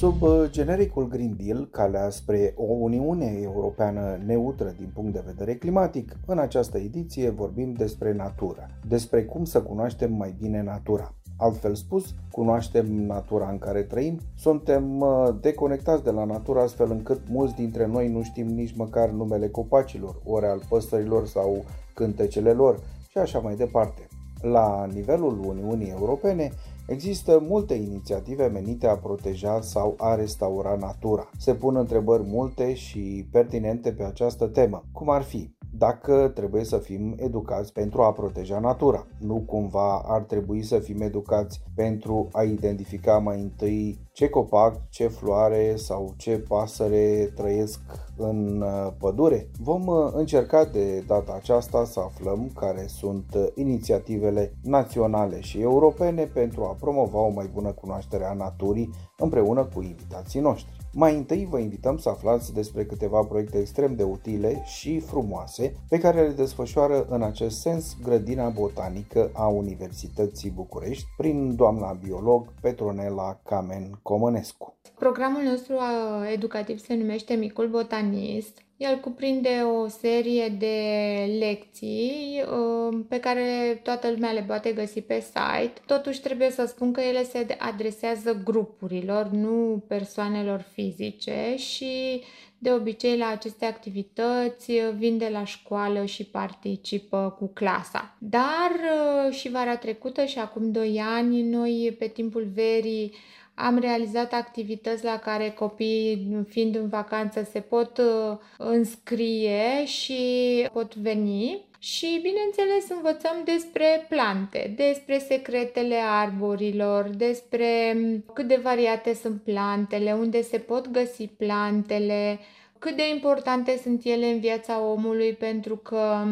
Sub uh, genericul Green Deal, calea spre o Uniune Europeană neutră din punct de vedere climatic, în această ediție vorbim despre natură, despre cum să cunoaștem mai bine natura. Altfel spus, cunoaștem natura în care trăim, suntem uh, deconectați de la natură astfel încât mulți dintre noi nu știm nici măcar numele copacilor, ori al păsărilor sau cântecele lor și așa mai departe. La nivelul Uniunii Europene există multe inițiative menite a proteja sau a restaura natura. Se pun întrebări multe și pertinente pe această temă, cum ar fi dacă trebuie să fim educați pentru a proteja natura. Nu cumva ar trebui să fim educați pentru a identifica mai întâi ce copac, ce floare sau ce pasăre trăiesc în uh, pădure. Vom uh, încerca de data aceasta să aflăm care sunt uh, inițiativele naționale și europene pentru a promova o mai bună cunoaștere a naturii împreună cu invitații noștri. Mai întâi vă invităm să aflați despre câteva proiecte extrem de utile și frumoase pe care le desfășoară în acest sens Grădina Botanică a Universității București prin doamna biolog Petronela Camen Comănescu. Programul nostru educativ se numește Micul Botanist el cuprinde o serie de lecții um, pe care toată lumea le poate găsi pe site. Totuși trebuie să spun că ele se adresează grupurilor, nu persoanelor fizice și de obicei la aceste activități vin de la școală și participă cu clasa. Dar uh, și vara trecută și acum 2 ani, noi pe timpul verii am realizat activități la care copiii, fiind în vacanță, se pot uh, înscrie și pot veni. Și, bineînțeles, învățăm despre plante, despre secretele arborilor, despre mm, cât de variate sunt plantele, unde se pot găsi plantele, cât de importante sunt ele în viața omului pentru că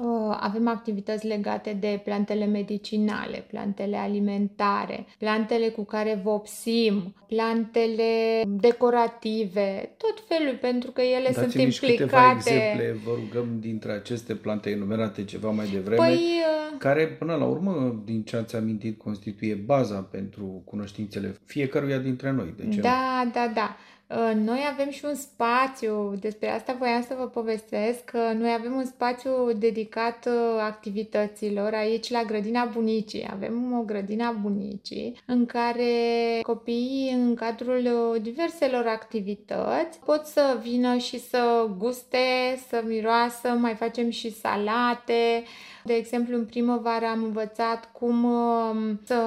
uh, avem activități legate de plantele medicinale, plantele alimentare, plantele cu care vopsim, plantele decorative, tot felul, pentru că ele Dați-mi sunt implicate. câteva exemple, vă rugăm, dintre aceste plante enumerate ceva mai devreme, păi, uh... care, până la urmă, din ce ați amintit, constituie baza pentru cunoștințele fiecăruia dintre noi. De ce da, nu? da, da. Uh, noi avem și un spațiu, despre asta voiam să vă povestesc, că noi avem un spațiu dedicat uh, activităților aici la grădina bunicii. Avem o grădina bunicii în care copiii în cadrul uh, diverselor activități pot să vină și să guste, să miroasă, mai facem și salate, de exemplu, în primăvară am învățat cum um, să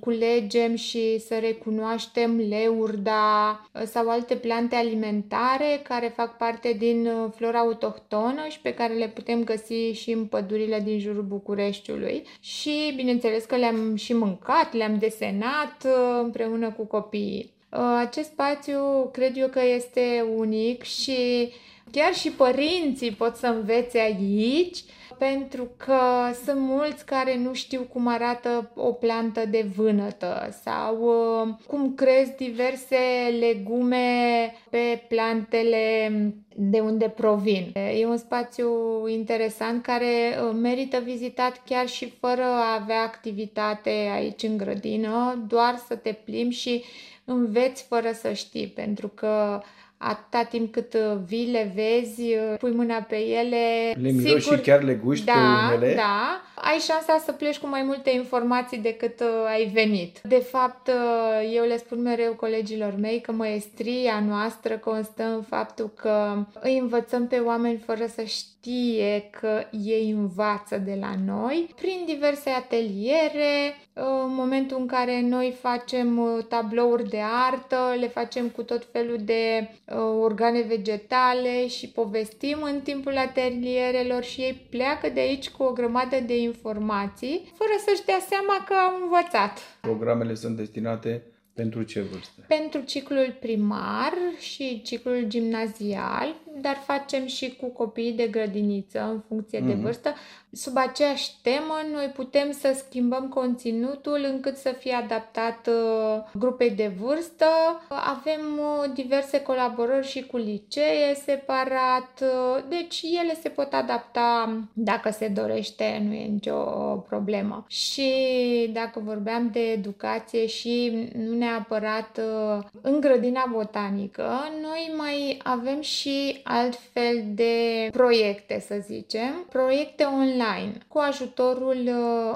culegem și să recunoaștem leurda uh, sau alte plante alimentare care fac parte din uh, flora autohtonă și pe care le putem găsi și în pădurile din jurul Bucureștiului. Și, bineînțeles că le-am și mâncat, le-am desenat uh, împreună cu copiii. Acest spațiu cred eu că este unic și chiar și părinții pot să învețe aici pentru că sunt mulți care nu știu cum arată o plantă de vânătă sau uh, cum cresc diverse legume pe plantele de unde provin. E un spațiu interesant care uh, merită vizitat chiar și fără a avea activitate aici în grădină, doar să te plimbi și înveți fără să știi, pentru că atâta timp cât uh, vii, le vezi, uh, pui mâna pe ele. Le miroși sigur, și chiar le guști da, pe unele. Da, ai șansa să pleci cu mai multe informații decât uh, ai venit. De fapt, uh, eu le spun mereu colegilor mei că maestria noastră constă în faptul că îi învățăm pe oameni fără să știe că ei învață de la noi, prin diverse ateliere, uh, în momentul în care noi facem uh, tablouri de artă, le facem cu tot felul de uh, organe vegetale și povestim în timpul atelierelor și ei pleacă de aici cu o grămadă de informații, fără să-și dea seama că au învățat. Programele sunt destinate pentru ce vârstă? Pentru ciclul primar și ciclul gimnazial. Dar facem și cu copiii de grădiniță în funcție mm-hmm. de mhm. vârstă. Sub aceeași temă, noi putem să schimbăm conținutul încât să fie adaptat uh, grupei de vârstă. Avem uh, diverse colaborări și cu licee separat, uh, deci ele se pot adapta dacă se dorește, nu e nicio problemă. Și dacă vorbeam de educație și nu neapărat în grădina botanică, noi mai avem și altfel de proiecte, să zicem, proiecte online, cu ajutorul,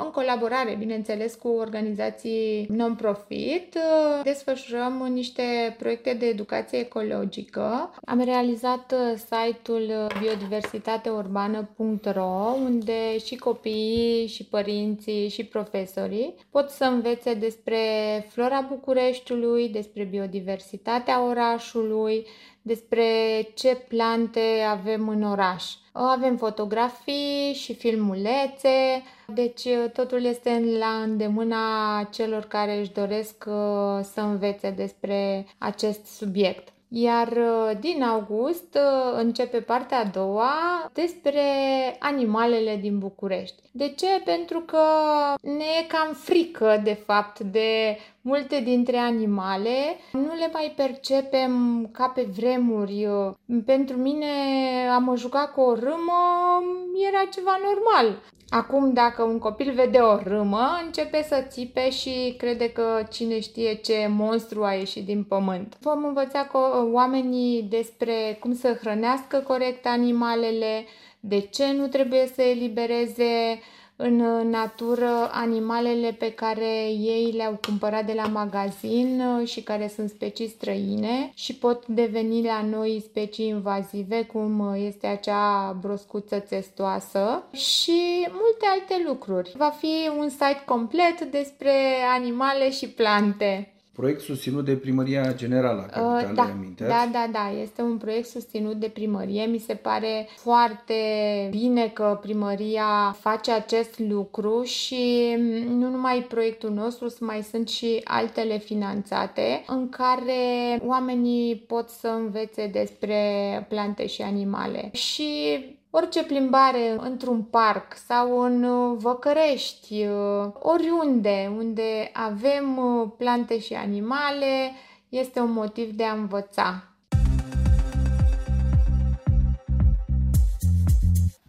în colaborare, bineînțeles, cu organizații non-profit, desfășurăm niște proiecte de educație ecologică. Am realizat site-ul biodiversitateurbană.ro, unde și copiii, și părinții, și profesorii pot să învețe despre flora Bucureștiului, despre biodiversitatea orașului, despre ce plante avem în oraș. Avem fotografii și filmulețe, deci totul este la îndemâna celor care își doresc uh, să învețe despre acest subiect. Iar uh, din august uh, începe partea a doua despre animalele din București. De ce? Pentru că ne e cam frică, de fapt, de multe dintre animale. Nu le mai percepem ca pe vremuri. Pentru mine a mă juca cu o râmă era ceva normal. Acum, dacă un copil vede o râmă, începe să țipe și crede că cine știe ce monstru a ieșit din pământ. Vom învăța oamenii despre cum să hrănească corect animalele, de ce nu trebuie să elibereze în natură animalele pe care ei le-au cumpărat de la magazin și care sunt specii străine și pot deveni la noi specii invazive, cum este acea broscuță testoasă și multe alte lucruri. Va fi un site complet despre animale și plante. Proiect susținut de Primăria Generală a Capitalei uh, da, Amintești. Da, da, da. Este un proiect susținut de primărie. Mi se pare foarte bine că primăria face acest lucru și nu numai proiectul nostru, mai sunt și altele finanțate în care oamenii pot să învețe despre plante și animale. Și orice plimbare într-un parc sau în uh, Văcărești, uh, oriunde unde avem uh, plante și animale, este un motiv de a învăța.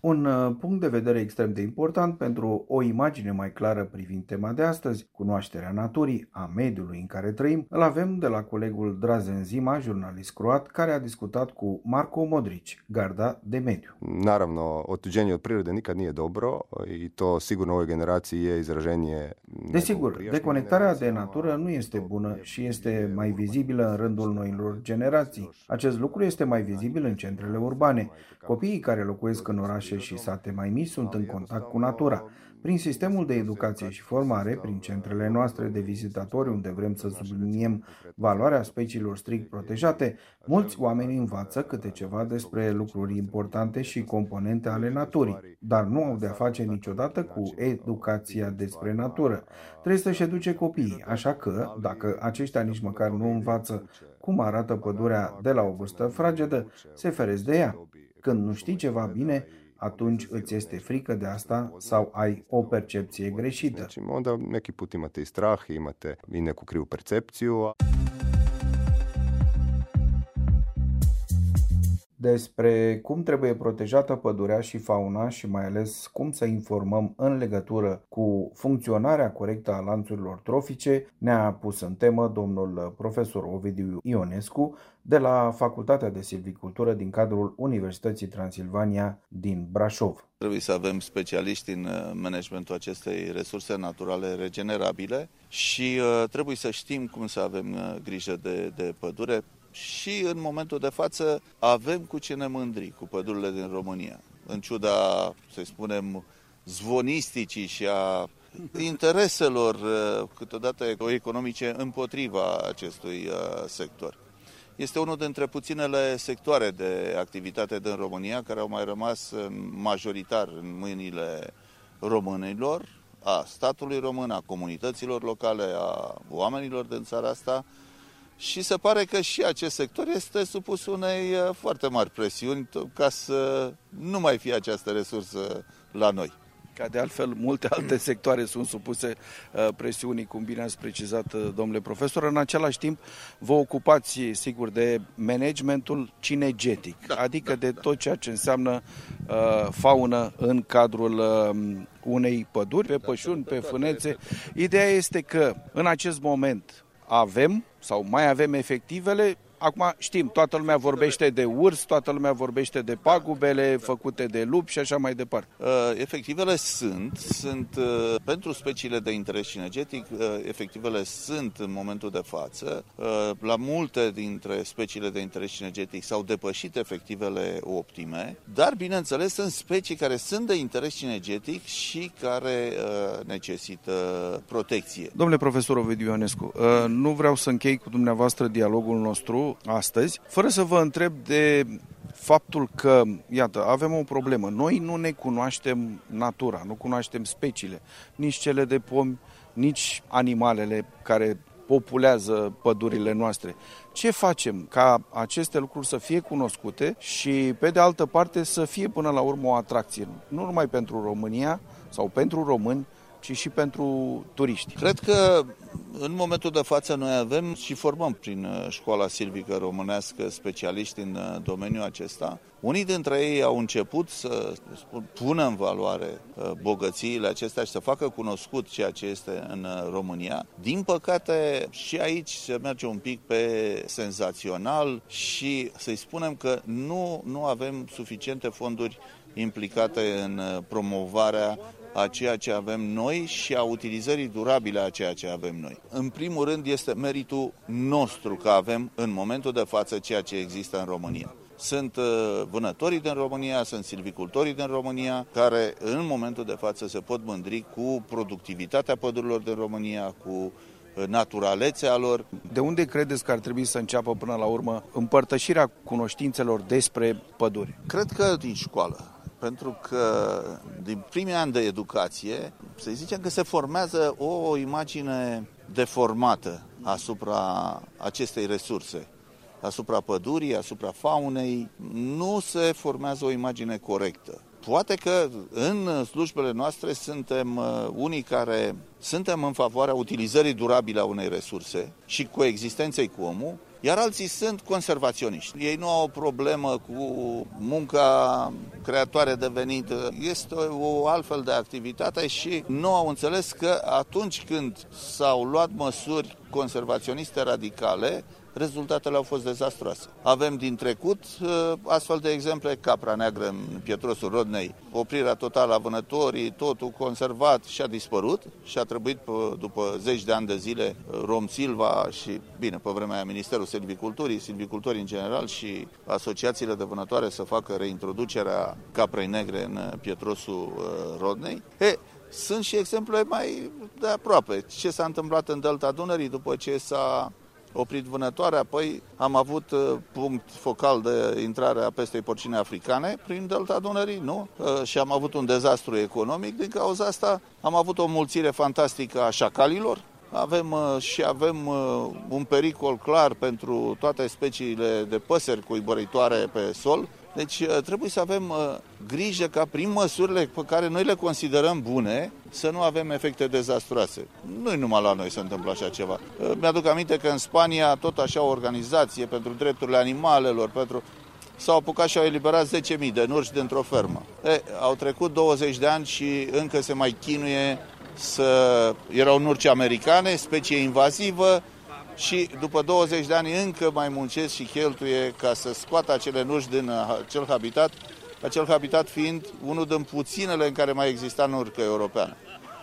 Un uh, punct de vedere extrem de important pentru o imagine mai clară privind tema de astăzi, cunoașterea naturii, a mediului în care trăim, îl avem de la colegul Drazen Zima, jurnalist croat, care a discutat cu Marko Modric, garda de mediu. Naravno, otuđenje od prirode nikad nije dobro i to sigurno ovoj generaciji je izraženije. Desigur, deconectarea de natură nu este bună și este mai vizibilă în rândul noilor generații. Acest lucru este mai vizibil în centrele urbane. Copiii care locuiesc în orașe orașe și sate mai mici sunt în contact cu natura. Prin sistemul de educație și formare, prin centrele noastre de vizitatori unde vrem să subliniem valoarea speciilor strict protejate, mulți oameni învață câte ceva despre lucruri importante și componente ale naturii, dar nu au de-a face niciodată cu educația despre natură. Trebuie să-și educe copiii, așa că, dacă aceștia nici măcar nu învață cum arată pădurea de la o vârstă fragedă, se feresc de ea. Când nu știi ceva bine, atunci îți este frică de asta sau ai o percepție greșită. Znači, onda neki put imate i strah, imate i neku krivu percepciju. Despre cum trebuie protejată pădurea și fauna și mai ales cum să informăm în legătură cu funcționarea corectă a lanțurilor trofice, ne-a pus în temă domnul profesor Ovidiu Ionescu de la Facultatea de Silvicultură din cadrul Universității Transilvania din Brașov. Trebuie să avem specialiști în uh, managementul acestei resurse naturale regenerabile și uh, trebuie să știm cum să avem uh, grijă de, de pădure și în momentul de față avem cu ce ne mândri cu pădurile din România. În ciuda, să spunem, zvonisticii și a intereselor uh, câteodată economice împotriva acestui uh, sector. Este unul dintre puținele sectoare de activitate din România care au mai rămas majoritar în mâinile românilor, a statului român, a comunităților locale, a oamenilor din țara asta, și se pare că și acest sector este supus unei foarte mari presiuni ca să nu mai fie această resursă la noi. Ca de altfel, multe alte sectoare sunt supuse uh, presiunii, cum bine ați precizat, uh, domnule profesor. În același timp, vă ocupați, sigur, de managementul cinegetic, da, adică da, de da. tot ceea ce înseamnă uh, faună în cadrul uh, unei păduri, pe da, pășuni, pe fânețe. Ideea este că, în acest moment, avem sau mai avem efectivele Acum știm, toată lumea vorbește de urs, toată lumea vorbește de pagubele făcute de lupi și așa mai departe. Uh, efectivele sunt, sunt uh, pentru speciile de interes cinegetic, uh, efectivele sunt în momentul de față. La multe dintre speciile de interes cinegetic s-au depășit efectivele optime, dar bineînțeles sunt specii care sunt de interes cinegetic și care necesită protecție. Domnule profesor Ovidiu Ionescu, nu vreau să închei cu dumneavoastră dialogul nostru astăzi, fără să vă întreb de faptul că, iată, avem o problemă. Noi nu ne cunoaștem natura, nu cunoaștem speciile, nici cele de pomi, nici animalele care populează pădurile noastre. Ce facem ca aceste lucruri să fie cunoscute și, pe de altă parte, să fie până la urmă o atracție, nu numai pentru România sau pentru români, ci și pentru turiști. Cred că în momentul de față noi avem și formăm prin uh, școala silvică românească specialiști în uh, domeniul acesta. Unii dintre ei au început să spun, pună în valoare uh, bogățiile acestea și să facă cunoscut ceea ce este în România. Din păcate și aici se merge un pic pe senzațional și să-i spunem că nu, nu avem suficiente fonduri implicate în promovarea a ceea ce avem noi și a utilizării durabile a ceea ce avem noi. În primul rând este meritul nostru că avem în momentul de față ceea ce există în România. Sunt uh, vânătorii din România, sunt silvicultorii din România, care în momentul de față se pot mândri cu productivitatea pădurilor din România, cu uh, naturalețea lor. De unde credeți că ar trebui să înceapă până la urmă împărtășirea cunoștințelor despre păduri? Cred că din școală pentru că din primii ani de educație, să zicem că se formează o imagine deformată asupra acestei resurse, asupra pădurii, asupra faunei, nu se formează o imagine corectă. Poate că în slujbele noastre suntem uh, unii care suntem în favoarea utilizării durabile a unei resurse și coexistenței cu omul, iar alții sunt conservaționiști. Ei nu au o problemă cu munca creatoare de venit. Este o altfel de activitate și nu au înțeles că atunci când s-au luat măsuri conservaționiste radicale, rezultatele au fost dezastroase. Avem din trecut uh, astfel de exemple, capra neagră în Pietrosul Rodnei, oprirea totală a vânătorii, totul conservat și a dispărut și a trebuit după zeci de ani de zile Rom Silva și, bine, pe vremea aia Ministerul Silviculturii, silvicultorii în general și asociațiile de vânătoare să facă reintroducerea caprei negre în Pietrosul uh, Rodnei. E, sunt și exemple mai de aproape. Ce s-a întâmplat în Delta Dunării după ce s-a oprit vânătoarea, apoi am avut uh, punct focal de intrare a pestei porcine africane prin delta Dunării, nu? Uh, și am avut un dezastru economic. Din cauza asta am avut o mulțire fantastică a șacalilor, avem uh, și avem un pericol clar pentru toate speciile de păsări cuibăritoare pe sol, deci uh, trebuie să avem uh, grijă ca prin măsurile pe care noi le considerăm bune să nu avem efecte dezastroase. Nu numai la noi se întâmplă așa ceva. Uh, mi-aduc aminte că în Spania tot așa o organizație pentru drepturile animalelor, pentru s-au apucat și au eliberat 10.000 de nurci dintr-o fermă. E, au trecut 20 de ani și încă se mai chinuie să... Erau nurci americane, specie invazivă, și după 20 de ani încă mai muncesc și cheltuie ca să scoată acele nuși din uh, acel habitat, acel habitat fiind unul din puținele în care mai exista nurcă europeană.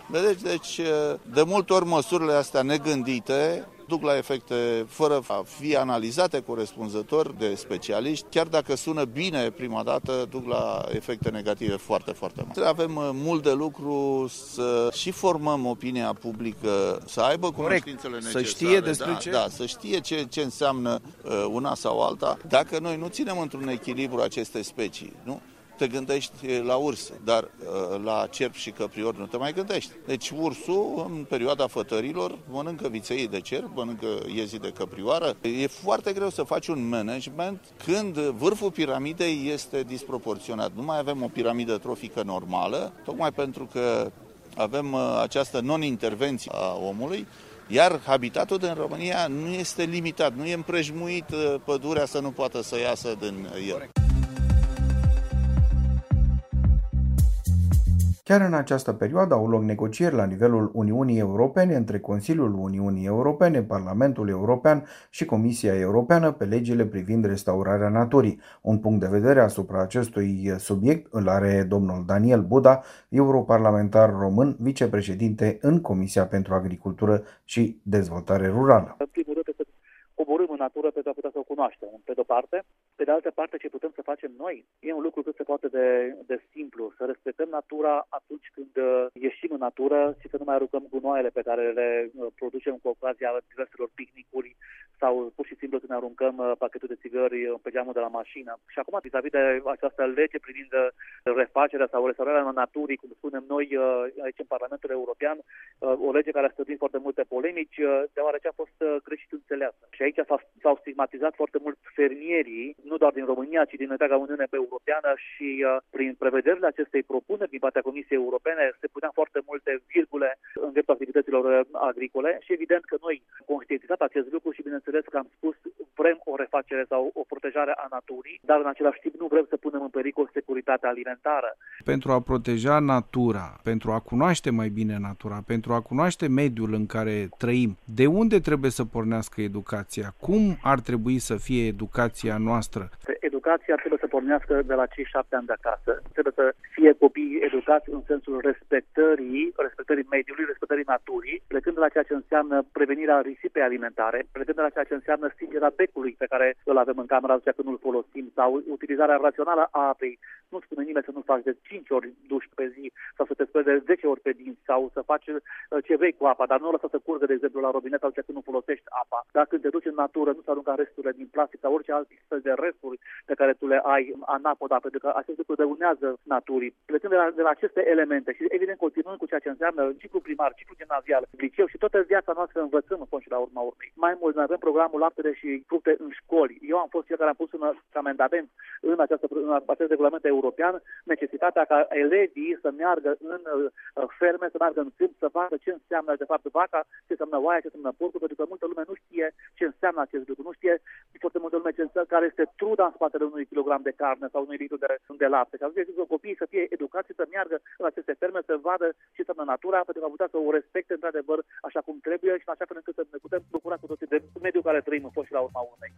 Vedeți, deci uh, de multe ori măsurile astea negândite duc la efecte fără a fi analizate corespunzător de specialiști, chiar dacă sună bine prima dată, duc la efecte negative foarte, foarte mari. Avem uh, mult de lucru să și formăm opinia publică, să aibă cunoștințele necesare. Să știe despre da, ce... Da, să știe ce, ce înseamnă uh, una sau alta. Dacă noi nu ținem într-un echilibru aceste specii, nu? Te gândești la urs, dar uh, la cerp și căprior nu te mai gândești. Deci ursul, în perioada fătărilor, mănâncă viței de cerp, mănâncă iezii de căprioară. E foarte greu să faci un management când vârful piramidei este disproporționat. Nu mai avem o piramidă trofică normală, tocmai pentru că avem uh, această non-intervenție a omului, iar habitatul din România nu este limitat, nu e împrejmuit uh, pădurea să nu poată să iasă din el. Chiar în această perioadă au loc negocieri la nivelul Uniunii Europene între Consiliul Uniunii Europene, Parlamentul European și Comisia Europeană pe legile privind restaurarea naturii. Un punct de vedere asupra acestui subiect îl are domnul Daniel Buda, europarlamentar român, vicepreședinte în Comisia pentru Agricultură și Dezvoltare Rurală. În primul rând, coborâm în natură pentru a putea să o cunoaștem, pe de-o parte. Pe de altă parte, ce putem să facem noi e un lucru cât se poate de, de simplu, să respectăm natura atunci când uh, ieșim în natură și să nu mai aruncăm gunoaiele pe care le uh, producem cu ocazia diverselor picnicuri sau pur și simplu să ne aruncăm uh, pachetul de țigări pe geamul de la mașină. Și acum, vis-a-vis de această lege privind refacerea sau restaurarea naturii, cum spunem noi aici în Parlamentul European, o lege care a stătuit foarte multe polemici, deoarece a fost greșit înțeleasă. Și aici s-au stigmatizat foarte mult fermierii, nu doar din România, ci din întreaga Uniune Europeană și uh, prin prevederile acestei propuneri din partea Comisiei Europene se punea foarte multe virgule în dreptul activităților uh, agricole și evident că noi conștientizat acest lucru și bineînțeles că am spus vrem o refacere sau o protejare a naturii, dar în același timp nu vrem să punem în pericol securitatea alimentară. Pentru a proteja natura, pentru a cunoaște mai bine natura, pentru a cunoaște mediul în care trăim, de unde trebuie să pornească educația? Cum ar trebui să fie educația noastră? Educația trebuie să pornească de la cei șapte ani de acasă. Trebuie să fie copii educați în sensul respectării, respectării mediului, respectării naturii, plecând de la ceea ce înseamnă prevenirea risipei alimentare, plecând de la ceea ce înseamnă stingerea becului pe care îl avem în camera atunci când nu-l folosim, sau utilizarea rațională a apei. Nu spune nimeni să nu faci de 5 ori duș pe zi sau să te speli de 10 ori pe dinți sau să faci uh, ce vrei cu apa, dar nu o lăsa să curgă, de exemplu, la robinet atunci când nu folosești apa. Dacă când te duci în natură, nu să arunca resturile din plastic sau orice alt fel de resturi pe care tu le ai anapoda, pentru că acest lucru dăunează naturii. Plecând de la, de la aceste elemente și evident continuând cu ceea ce înseamnă ciclu primar, ciclu gimnazial, liceu și toată viața noastră învățăm în fond și la urma urmei. Mai mult, noi avem programul laptele și fructe în școli. Eu am fost cel care am pus un amendament în, această, în acest regulament european, necesitatea ca elevii să meargă în uh, ferme, să meargă în câmp, să vadă ce înseamnă de fapt vaca, ce înseamnă oaia, ce înseamnă porcul, pentru că multă lume nu știe ce înseamnă acest lucru, nu știe foarte multă lume ce înseamnă, care este truda în spatele unui kilogram de carne sau unui litru de, de lapte. Și atunci copiii să fie educați, să meargă în aceste ferme, să vadă ce înseamnă natura, pentru că am putea să o respecte într-adevăr așa cum trebuie și în așa fel încât să ne putem bucura cu toții de mediul care trăim în fost și la urma urmei.